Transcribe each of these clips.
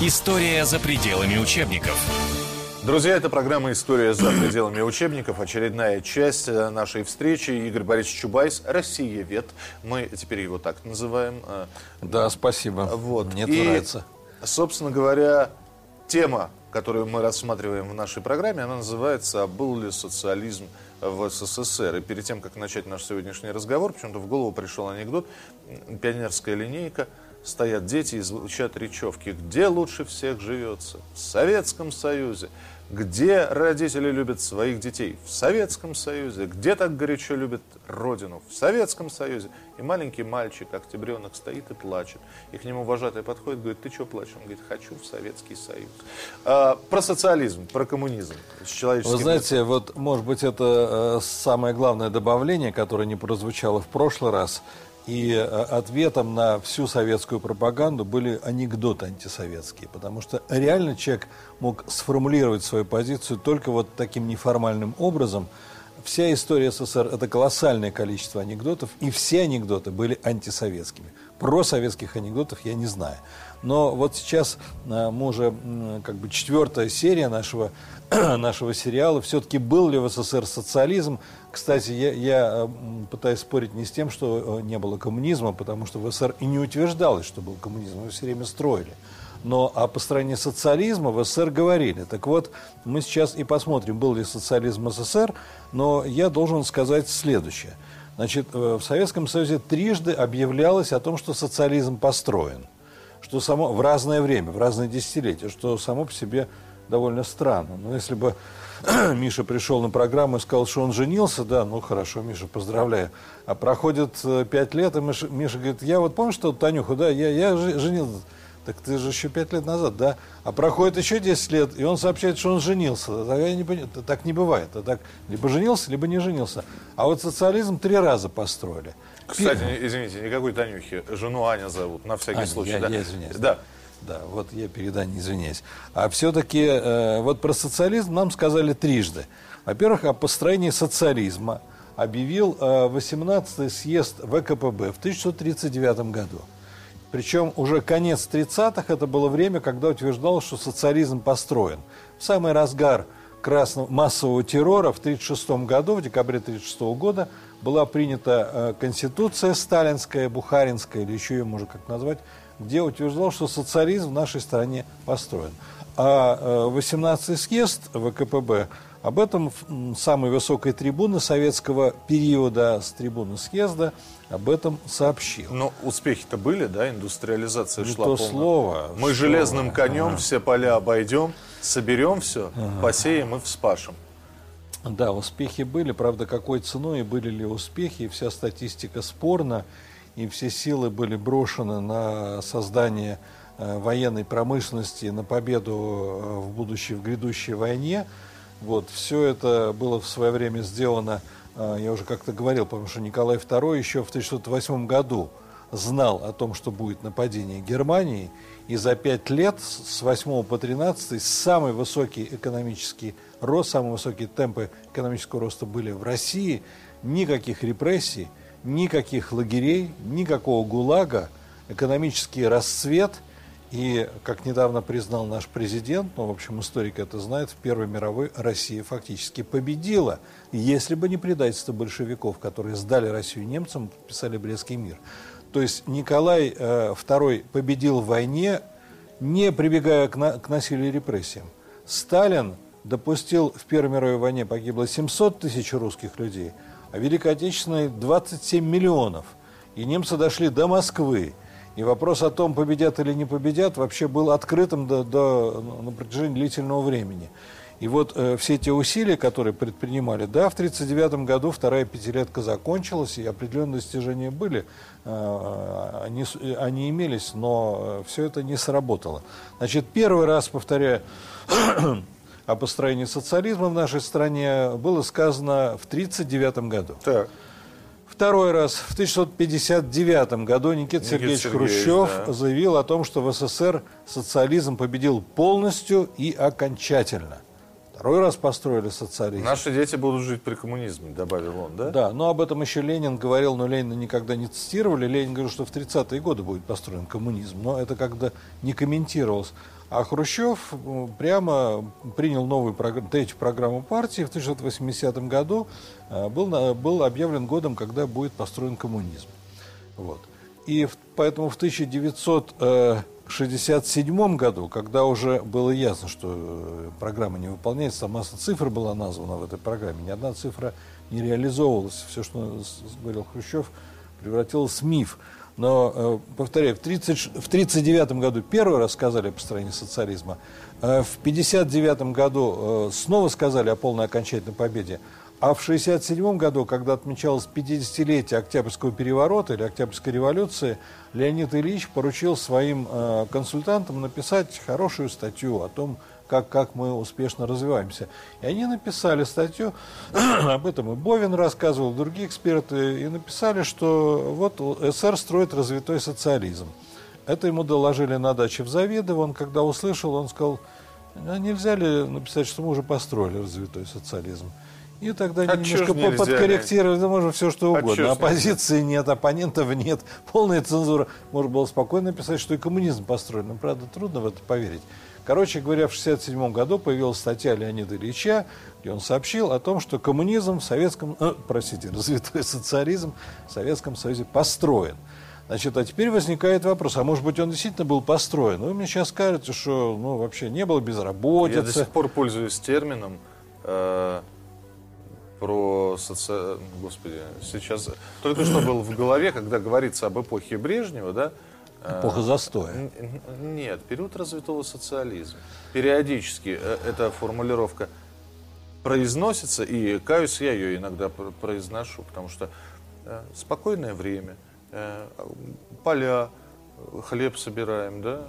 История за пределами учебников. Друзья, это программа «История за пределами учебников». Очередная часть э, нашей встречи. Игорь Борисович Чубайс, Россиевед. Мы теперь его так называем. Э, Да, спасибо. Вот. Мне И, нравится. собственно говоря, тема, которую мы рассматриваем в нашей программе, она называется «А был ли социализм в СССР?» И перед тем, как начать наш сегодняшний разговор, почему-то в голову пришел анекдот. Пионерская линейка. Стоят дети и звучат речевки. Где лучше всех живется? В Советском Союзе. Где родители любят своих детей? В Советском Союзе. Где так горячо любят родину? В Советском Союзе. И маленький мальчик, октябренок, стоит и плачет. И к нему вожатый подходит, говорит, ты что плачешь? Он говорит, хочу в Советский Союз. А, про социализм, про коммунизм. С человеческим Вы знаете, вот, может быть, это э, самое главное добавление, которое не прозвучало в прошлый раз. И э, ответом на всю советскую пропаганду были анекдоты антисоветские. Потому что реально человек мог сформулировать свою позицию только вот таким неформальным образом. Вся история СССР – это колоссальное количество анекдотов, и все анекдоты были антисоветскими. Про советских анекдотов я не знаю. Но вот сейчас э, мы уже как бы четвертая серия нашего, нашего сериала. Все-таки был ли в СССР социализм? Кстати, я, я э, пытаюсь спорить не с тем, что э, не было коммунизма, потому что в СССР и не утверждалось, что был коммунизм. Его все время строили. Но о построении социализма в СССР говорили. Так вот, мы сейчас и посмотрим, был ли социализм в СССР, но я должен сказать следующее. Значит, э, в Советском Союзе трижды объявлялось о том, что социализм построен. Что само, в разное время, в разные десятилетия, что само по себе довольно странно. Но если бы Миша пришел на программу и сказал, что он женился, да, ну хорошо, Миша, поздравляю. А проходит э, пять лет, и Миша, Миша говорит, я вот помню, что Танюха, да, я, я же- женился. Так ты же еще пять лет назад, да? А проходит еще 10 лет, и он сообщает, что он женился. Так, я не понимаю, так не бывает. Это так либо женился, либо не женился. А вот социализм три раза построили. Кстати, не- извините, никакой Танюхи. Жену Аня зовут, на всякий Аня, случай. я- да. я извиняюсь. Да. Да, вот я перед Аней извиняюсь. А все-таки э, вот про социализм нам сказали трижды. Во-первых, о построении социализма объявил э, 18-й съезд ВКПБ в 1939 году. Причем уже конец 30-х это было время, когда утверждалось, что социализм построен. В самый разгар красного, массового террора в 1936 году, в декабре 1936 года, была принята э, конституция сталинская, бухаринская, или еще ее можно как назвать, где утверждал, что социализм в нашей стране построен. А 18-й съезд ВКПБ об этом с самой высокой трибуны советского периода, с трибуны съезда, об этом сообщил. Но успехи-то были, да, индустриализация Не шла то полная. слово, Мы что железным конем все поля обойдем, соберем все, посеем и вспашем. Да, успехи были, правда, какой ценой и были ли успехи, и вся статистика спорна, и все силы были брошены на создание э, военной промышленности, на победу э, в будущей, в грядущей войне. Вот, все это было в свое время сделано, э, я уже как-то говорил, потому что Николай II еще в 1608 году знал о том, что будет нападение Германии, и за пять лет, с 8 по 13, самый высокий экономический рост, самые высокие темпы экономического роста были в России, никаких репрессий, никаких лагерей, никакого ГУЛАГа, экономический расцвет, и, как недавно признал наш президент, ну, в общем, историк это знает, в Первой мировой Россия фактически победила, если бы не предательство большевиков, которые сдали Россию немцам, подписали Брестский мир. То есть Николай э, II победил в войне, не прибегая к, на- к насилию и репрессиям. Сталин допустил в Первой мировой войне погибло 700 тысяч русских людей, а Великой Отечественной 27 миллионов. И немцы дошли до Москвы. И вопрос о том, победят или не победят, вообще был открытым до, до- на протяжении длительного времени. И вот э, все эти усилия, которые предпринимали, да, в 1939 году вторая пятилетка закончилась, и определенные достижения были, э, они, с- э, они имелись, но все это не сработало. Значит, первый раз, повторяю, о построении социализма в нашей стране было сказано в 1939 году. Так. Второй раз, в 1959 году Никита, Никита Сергеевич Сергеевич, Хрущев да. заявил о том, что в СССР социализм победил полностью и окончательно. Второй раз построили социализм. Наши дети будут жить при коммунизме, добавил он, да? Да, но об этом еще Ленин говорил, но Ленина никогда не цитировали. Ленин говорил, что в 30-е годы будет построен коммунизм, но это когда не комментировалось. А Хрущев э, прямо принял новую программу, третью программу партии. В 1980 году э, был, был объявлен годом, когда будет построен коммунизм. Вот. И поэтому в 1967 году, когда уже было ясно, что э, программа не выполняется, масса цифр была названа в этой программе, ни одна цифра не реализовывалась. Все, что говорил Хрущев, превратилось в миф. Но, э, повторяю, в 1939 году первый раз сказали о построении социализма, э, в 1959 году э, снова сказали о полной окончательной победе, а в 1967 году, когда отмечалось 50-летие Октябрьского переворота или Октябрьской революции, Леонид Ильич поручил своим консультантам написать хорошую статью о том, как, как мы успешно развиваемся. И они написали статью, об этом и Бовин рассказывал, другие эксперты, и написали, что вот СССР строит развитой социализм. Это ему доложили на даче в Завидово, он когда услышал, он сказал, а нельзя ли написать, что мы уже построили развитой социализм. И тогда а немножко подкорректировали, да можно все что а угодно. А Оппозиции нет, оппонентов нет, полная цензура. Можно было спокойно написать, что и коммунизм построен. Но, правда, трудно в это поверить. Короче говоря, в 1967 году появилась статья Леонида Ильича, где он сообщил о том, что коммунизм в Советском, э, простите, развитой социализм в Советском Союзе построен. Значит, а теперь возникает вопрос, а может быть он действительно был построен? Вы мне сейчас скажете, что ну, вообще не было безработицы. Я до сих пор пользуюсь термином э, про соци... Господи, сейчас... Только что был в голове, когда говорится об эпохе Брежнева, да, Эпоха застоя. Нет, период развитого социализма. Периодически э, эта формулировка произносится, и каюсь я ее иногда произношу, потому что э, спокойное время, э, поля, хлеб собираем, да,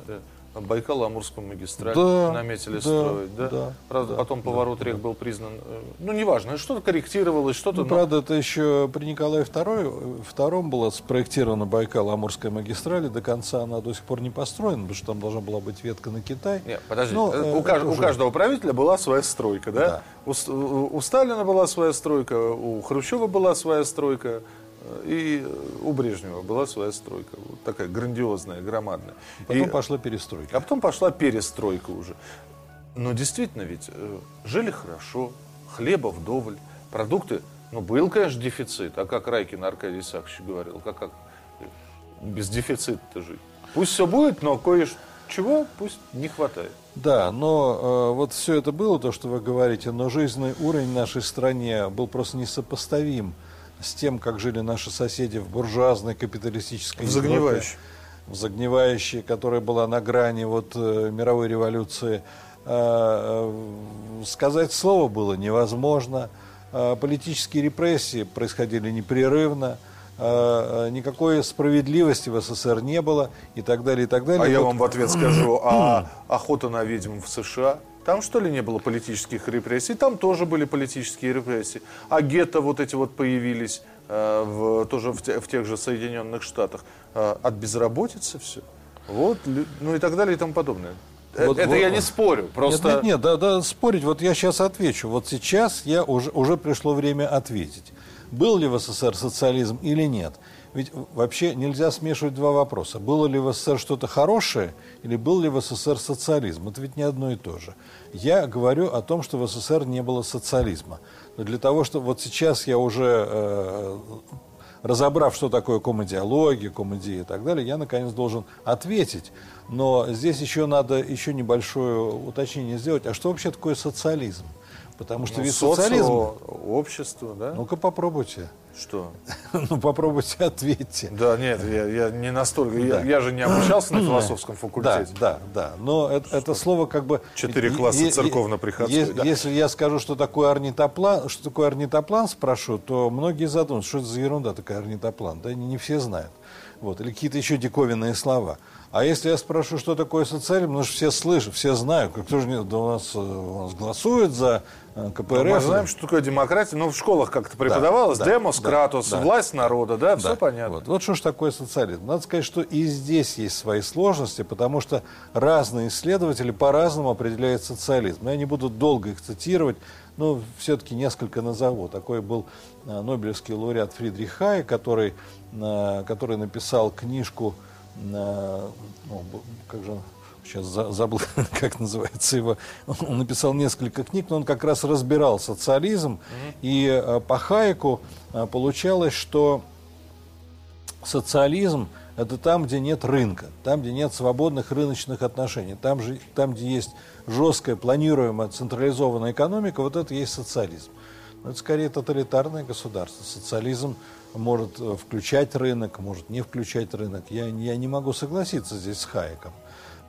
Байкало-Амурскую магистраль да, наметили да, строить, да? да правда, да, потом поворот да, рек да. был признан, э, ну, неважно, что-то корректировалось, что-то... Ну, но... правда, это еще при Николае II, втором была спроектирована Байкало-Амурская магистраль, и до конца она до сих пор не построена, потому что там должна была быть ветка на Китай. Нет, подожди, но, э, у, кажд... уже... у каждого правителя была своя стройка, да? да. У, у Сталина была своя стройка, у Хрущева была своя стройка, и у Брежнева была своя стройка, вот такая грандиозная, громадная. Потом и, пошла перестройка. А потом пошла перестройка уже. Но действительно ведь э, жили хорошо, хлеба вдоволь, продукты, ну был, конечно, дефицит, а как Райкин Аркадий Исаакович говорил, как, как без дефицита жить. Пусть все будет, но кое-чего пусть не хватает. Да, но э, вот все это было, то, что вы говорите, но жизненный уровень в нашей стране был просто несопоставим с тем, как жили наши соседи в буржуазной капиталистической в загнивающей. в загнивающей, которая была на грани вот, э, мировой революции. Э, э, сказать слово было невозможно. Э, политические репрессии происходили непрерывно. Э, никакой справедливости в СССР не было и так далее, и так далее. А вот. я вам в ответ скажу, а охота на ведьм в США – там что ли не было политических репрессий? Там тоже были политические репрессии. А гетто вот эти вот появились э, в, тоже в, те, в тех же Соединенных Штатах. Э, от безработицы все. Вот, ну и так далее и тому подобное. Э, вот, Это вот, я не спорю, просто... Нет, нет, нет, да, да, спорить, вот я сейчас отвечу. Вот сейчас я уже, уже пришло время ответить. Был ли в СССР социализм или нет? Ведь вообще нельзя смешивать два вопроса. Было ли в СССР что-то хорошее или был ли в СССР социализм? Это ведь не одно и то же. Я говорю о том, что в СССР не было социализма. Но для того, чтобы вот сейчас я уже э, разобрав, что такое комедиология, комедия и так далее, я наконец должен ответить. Но здесь еще надо еще небольшое уточнение сделать. А что вообще такое социализм? Потому что ну, ведь социализм... общество, да? Ну-ка попробуйте. Что? ну попробуйте ответьте. Да, нет, я, я не настолько. Да. Я, я же не обучался на философском факультете. Да, да, да. Но это, это слово как бы. Четыре класса церковно-приходской. Да. Если я скажу, что такое орнитоплан, что такое орнитоплан, спрошу, то многие задумаются, что это за ерунда такая орнитоплан. Да, не, не все знают. Вот. Или какие-то еще диковинные слова. А если я спрошу, что такое социализм, потому что все слышат, все знают, как тоже не, да у, нас, э, у нас голосуют за э, КПРФ. Ну, мы знаем, что такое демократия, но в школах как-то преподавалось. Да, Демос, да, Кратос, да, власть народа, да, да, все понятно. Вот, вот что ж такое социализм. Надо сказать, что и здесь есть свои сложности, потому что разные исследователи по-разному определяют социализм. Я не буду долго их цитировать, но все-таки несколько назову. Такой был э, Нобелевский лауреат Фридрих Хай, который, который написал книжку ну, как же, сейчас забыл, как называется его, он написал несколько книг, но он как раз разбирал социализм, и э, по Хайеку э, получалось, что социализм – это там, где нет рынка, там, где нет свободных рыночных отношений, там, же, там где есть жесткая, планируемая, централизованная экономика, вот это и есть социализм. Но это скорее тоталитарное государство. Социализм может э, включать рынок, может не включать рынок. Я, я не могу согласиться здесь с Хайеком.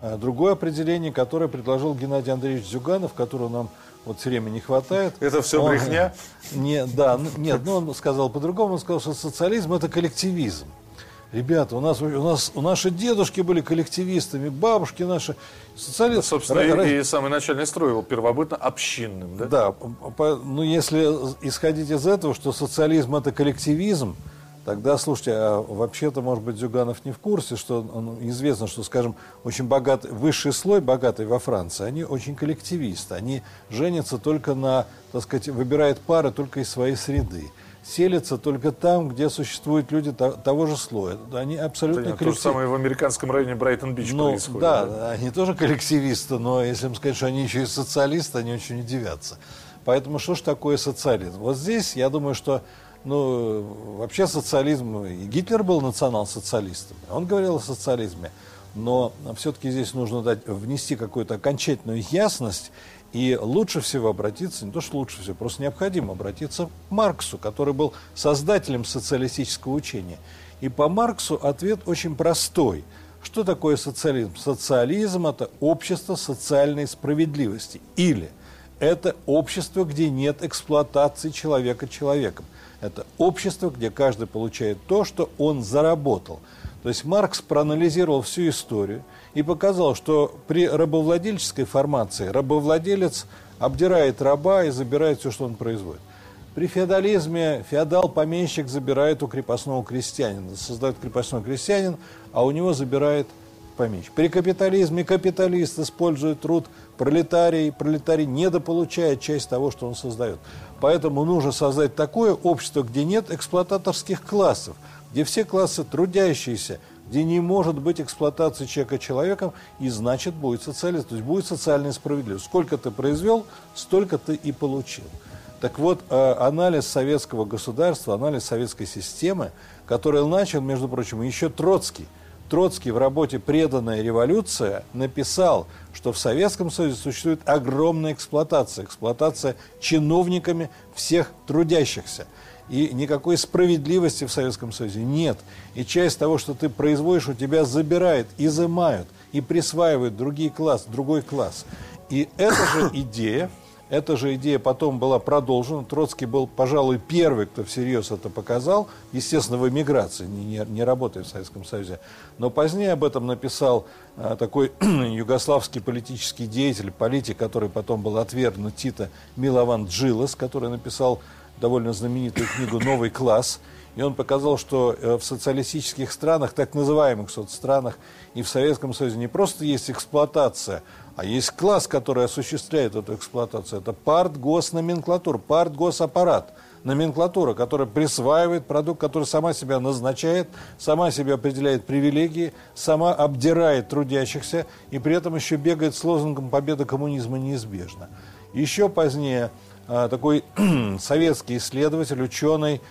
А другое определение, которое предложил Геннадий Андреевич Зюганов, которого нам вот все время не хватает. Это все он, брехня? Не, да, нет, но он сказал по-другому, он сказал, что социализм это коллективизм. Ребята, у нас, у нас у наши дедушки были коллективистами, бабушки наши социалисты. Собственно, Р- и, и самый начальный строй был первобытно общинным, да? Да, по, ну если исходить из этого, что социализм это коллективизм, тогда, слушайте, а вообще-то, может быть, Зюганов не в курсе, что он, известно, что, скажем, очень богатый, высший слой богатый во Франции, они очень коллективисты, они женятся только на, так сказать, выбирают пары только из своей среды селятся только там, где существуют люди того же слоя. Они абсолютно коллектив... То же самое в американском районе Брайтон-Бич ну, происходит. Да, да, они тоже коллективисты, но если им сказать, что они еще и социалисты, они очень удивятся. Поэтому что ж такое социализм? Вот здесь, я думаю, что ну, вообще социализм, и Гитлер был национал-социалистом, он говорил о социализме, но все-таки здесь нужно дать, внести какую-то окончательную ясность и лучше всего обратиться, не то что лучше всего, просто необходимо обратиться к Марксу, который был создателем социалистического учения. И по Марксу ответ очень простой. Что такое социализм? Социализм – это общество социальной справедливости. Или это общество, где нет эксплуатации человека человеком. Это общество, где каждый получает то, что он заработал. То есть Маркс проанализировал всю историю – и показал, что при рабовладельческой формации рабовладелец обдирает раба и забирает все, что он производит. При феодализме феодал-помещик забирает у крепостного крестьянина, создает крепостной крестьянин, а у него забирает помещик. При капитализме капиталист использует труд пролетарий, пролетарий недополучает часть того, что он создает. Поэтому нужно создать такое общество, где нет эксплуататорских классов, где все классы трудящиеся где не может быть эксплуатации человека человеком, и значит будет социализм, то есть будет социальная справедливость. Сколько ты произвел, столько ты и получил. Так вот, э, анализ советского государства, анализ советской системы, который начал, между прочим, еще Троцкий. Троцкий в работе «Преданная революция» написал, что в Советском Союзе существует огромная эксплуатация, эксплуатация чиновниками всех трудящихся – и никакой справедливости в Советском Союзе нет. И часть того, что ты производишь, у тебя забирают, изымают и присваивают другие класс, другой класс. И эта же идея, эта же идея потом была продолжена. Троцкий был, пожалуй, первый, кто всерьез это показал, естественно, в эмиграции, не, не, не работая в Советском Союзе. Но позднее об этом написал а, такой югославский политический деятель, политик, который потом был отвергнут Тита, Милован Джилас, который написал довольно знаменитую книгу «Новый класс», и он показал, что э, в социалистических странах, так называемых соцстранах, и в Советском Союзе не просто есть эксплуатация, а есть класс, который осуществляет эту эксплуатацию. Это партгосноменклатура, партгосаппарат, номенклатура, которая присваивает продукт, который сама себя назначает, сама себе определяет привилегии, сама обдирает трудящихся и при этом еще бегает с лозунгом «Победа коммунизма неизбежна». Еще позднее а, такой советский исследователь, ученый,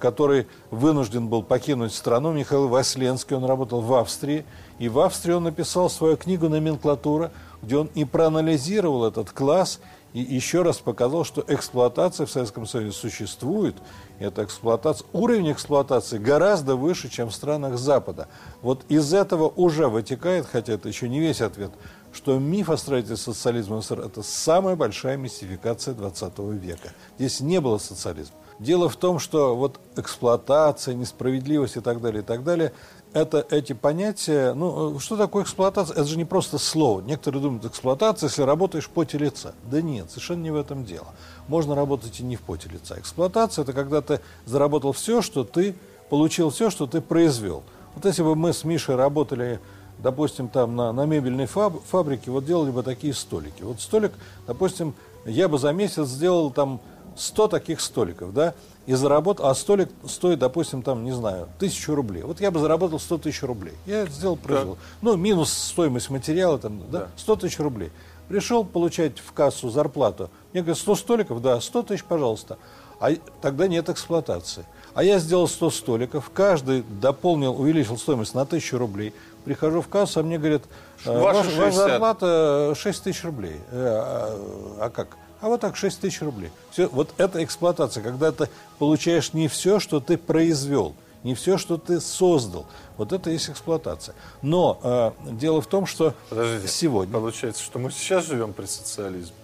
который вынужден был покинуть страну, Михаил Васленский, он работал в Австрии, и в Австрии он написал свою книгу «Номенклатура», где он и проанализировал этот класс, и еще раз показал, что эксплуатация в Советском Союзе существует, и эта эксплуатация, уровень эксплуатации гораздо выше, чем в странах Запада. Вот из этого уже вытекает, хотя это еще не весь ответ, что миф о строительстве социализма это самая большая мистификация 20 века. Здесь не было социализма. Дело в том, что вот эксплуатация, несправедливость и так далее, и так далее, это эти понятия, ну, что такое эксплуатация? Это же не просто слово. Некоторые думают, эксплуатация, если работаешь в поте лица. Да нет, совершенно не в этом дело. Можно работать и не в поте лица. Эксплуатация – это когда ты заработал все, что ты, получил все, что ты произвел. Вот если бы мы с Мишей работали допустим, там на, на мебельной фаб, фабрике вот делали бы такие столики. Вот столик, допустим, я бы за месяц сделал там 100 таких столиков, да, и заработал, а столик стоит, допустим, там, не знаю, тысячу рублей. Вот я бы заработал 100 тысяч рублей. Я сделал, произвел. Да. Ну, минус стоимость материала, там, да, да. 100 тысяч рублей. Пришел получать в кассу зарплату. Мне говорят, 100 столиков? Да, 100 тысяч, пожалуйста. А тогда нет эксплуатации. А я сделал 100 столиков, каждый дополнил, увеличил стоимость на 1000 рублей. Прихожу в кассу, а мне говорят, ваша, ваша зарплата 6 тысяч рублей. Э, а, а как? А вот так 6 тысяч рублей. Все, вот это эксплуатация, когда ты получаешь не все, что ты произвел, не все, что ты создал. Вот это есть эксплуатация. Но э, дело в том, что Подождите, сегодня... Получается, что мы сейчас живем при социализме.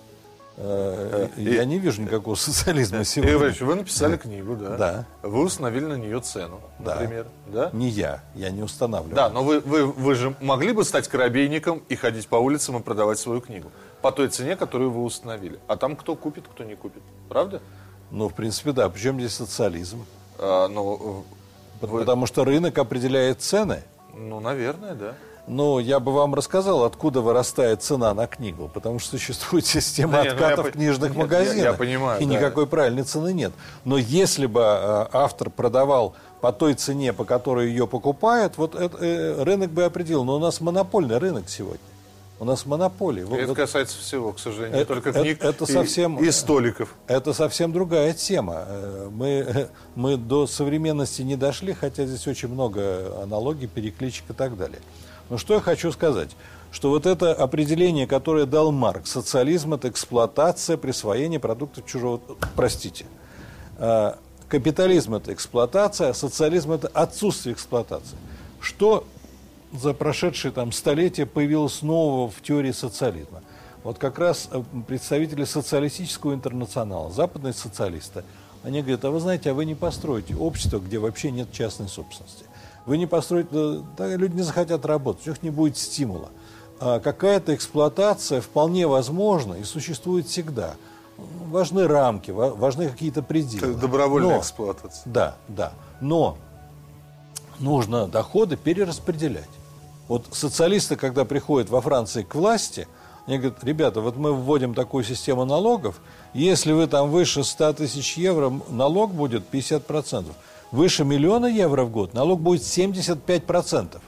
Э, я и, не вижу никакого социализма сегодня. Игорь Иванович, вы написали книгу, да? Да. Вы установили на нее цену, например. Да. Не я, я не устанавливаю. Да, но вы, вы, вы же могли бы стать коробейником и ходить по улицам и продавать свою книгу по той цене, которую вы установили. А там кто купит, кто не купит. Правда? Ну, в принципе, да. Причем здесь социализм? А, ну, вы... Потому что рынок определяет цены. Ну, наверное, да. Ну, я бы вам рассказал, откуда вырастает цена на книгу, потому что существует система да, откатов ну, я, книжных нет, магазинов. Я, я понимаю. И да. никакой правильной цены нет. Но если бы э, автор продавал по той цене, по которой ее покупают, вот это, э, рынок бы определил. Но у нас монопольный рынок сегодня. У нас монополия. Это вот, касается всего, к сожалению, это, только книг это, это совсем, и, и столиков. Это совсем другая тема. Э, мы, мы до современности не дошли, хотя здесь очень много аналогий, перекличек и так далее. Но что я хочу сказать? Что вот это определение, которое дал Марк, социализм – это эксплуатация, присвоение продуктов чужого… Простите. А, капитализм – это эксплуатация, а социализм – это отсутствие эксплуатации. Что за прошедшие там столетия появилось нового в теории социализма? Вот как раз э, представители социалистического интернационала, западные социалисты, они говорят, а вы знаете, а вы не построите общество, где вообще нет частной собственности. Вы не построите, да, люди не захотят работать, у них не будет стимула. А какая-то эксплуатация вполне возможна и существует всегда. Важны рамки, важны какие-то пределы. Это добровольная Но, эксплуатация. Да, да. Но нужно доходы перераспределять. Вот социалисты, когда приходят во Франции к власти, они говорят, ребята, вот мы вводим такую систему налогов, если вы там выше 100 тысяч евро, налог будет 50% выше миллиона евро в год, налог будет 75%,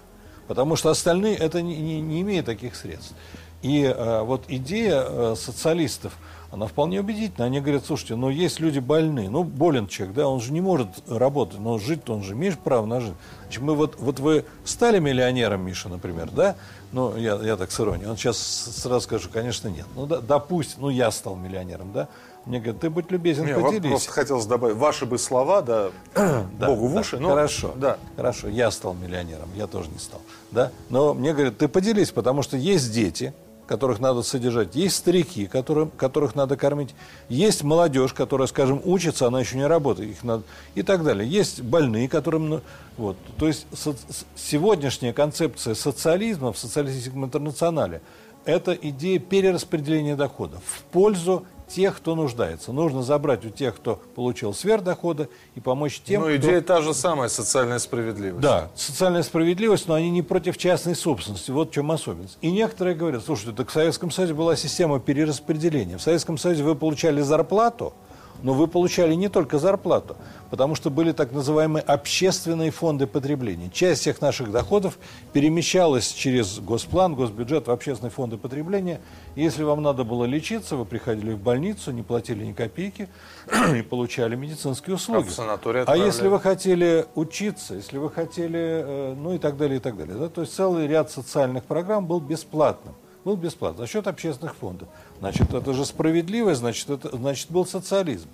потому что остальные это не, не, не имеют таких средств. И э, вот идея э, социалистов, она вполне убедительна. Они говорят, слушайте, ну есть люди больные, ну болен человек, да, он же не может работать, но жить-то он же имеет право на жизнь. Значит, мы вот, вот вы стали миллионером, Миша, например, да? Ну, я, я так с иронией. Он сейчас сразу скажу, конечно, нет. Ну, да, допустим, ну, я стал миллионером, да? Мне говорят, ты будь любезен, Не, поделись. Просто хотелось добавить, ваши бы слова, да, да Богу в уши. Да, но... Хорошо, да. хорошо, я стал миллионером, я тоже не стал. Да? Но мне говорят, ты поделись, потому что есть дети, которых надо содержать, есть старики, которым, которых надо кормить, есть молодежь, которая, скажем, учится, она еще не работает, их надо, и так далее. Есть больные, которым... Ну, вот. То есть со, сегодняшняя концепция социализма в социалистическом интернационале – это идея перераспределения доходов в пользу тех, кто нуждается. Нужно забрать у тех, кто получил сверхдохода, и помочь тем, Ну, идея кто... та же самая, социальная справедливость. Да, социальная справедливость, но они не против частной собственности. Вот в чем особенность. И некоторые говорят, слушайте, так в Советском Союзе была система перераспределения. В Советском Союзе вы получали зарплату, но вы получали не только зарплату, потому что были так называемые общественные фонды потребления. Часть всех наших доходов перемещалась через госплан, госбюджет в общественные фонды потребления. Если вам надо было лечиться, вы приходили в больницу, не платили ни копейки и получали медицинские услуги. А, а если вы хотели учиться, если вы хотели, э, ну и так далее, и так далее. Да? То есть целый ряд социальных программ был бесплатным был бесплатно за счет общественных фондов. Значит, это же справедливость, значит, это, значит был социализм.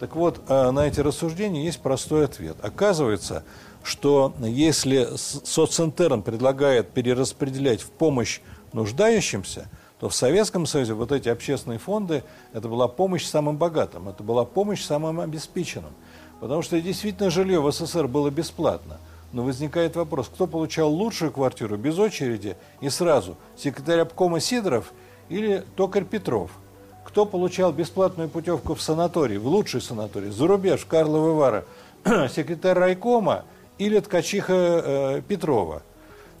Так вот, э, на эти рассуждения есть простой ответ. Оказывается, что если социнтерн предлагает перераспределять в помощь нуждающимся, то в Советском Союзе вот эти общественные фонды, это была помощь самым богатым, это была помощь самым обеспеченным. Потому что действительно жилье в СССР было бесплатно – но возникает вопрос, кто получал лучшую квартиру без очереди и сразу? Секретарь обкома Сидоров или токарь Петров? Кто получал бесплатную путевку в санаторий, в лучший санаторий, за рубеж, в Карловы Вары? Секретарь райкома или ткачиха э, Петрова?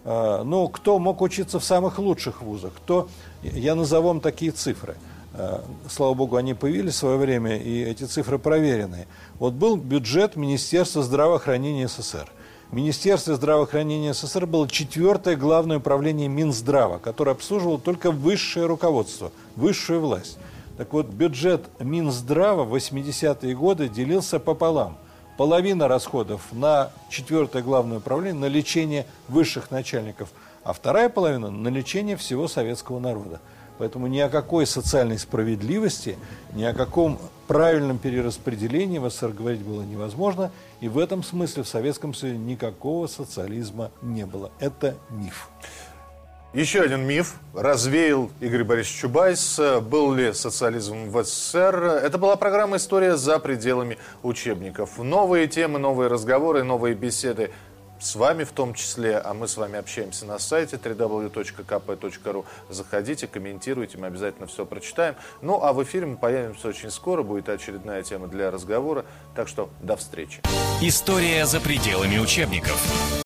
Э, ну, кто мог учиться в самых лучших вузах? Кто, я назову вам такие цифры. Э, слава богу, они появились в свое время, и эти цифры проверены. Вот был бюджет Министерства здравоохранения СССР. Министерство здравоохранения СССР было четвертое главное управление Минздрава, которое обслуживало только высшее руководство, высшую власть. Так вот, бюджет Минздрава в 80-е годы делился пополам. Половина расходов на четвертое главное управление, на лечение высших начальников, а вторая половина на лечение всего советского народа. Поэтому ни о какой социальной справедливости, ни о каком правильном перераспределении в СССР говорить было невозможно. И в этом смысле в Советском Союзе никакого социализма не было. Это миф. Еще один миф развеял Игорь Борисович Чубайс. Был ли социализм в СССР? Это была программа «История за пределами учебников». Новые темы, новые разговоры, новые беседы с вами в том числе, а мы с вами общаемся на сайте www.kp.ru. Заходите, комментируйте, мы обязательно все прочитаем. Ну, а в эфире мы появимся очень скоро, будет очередная тема для разговора, так что до встречи. История за пределами учебников.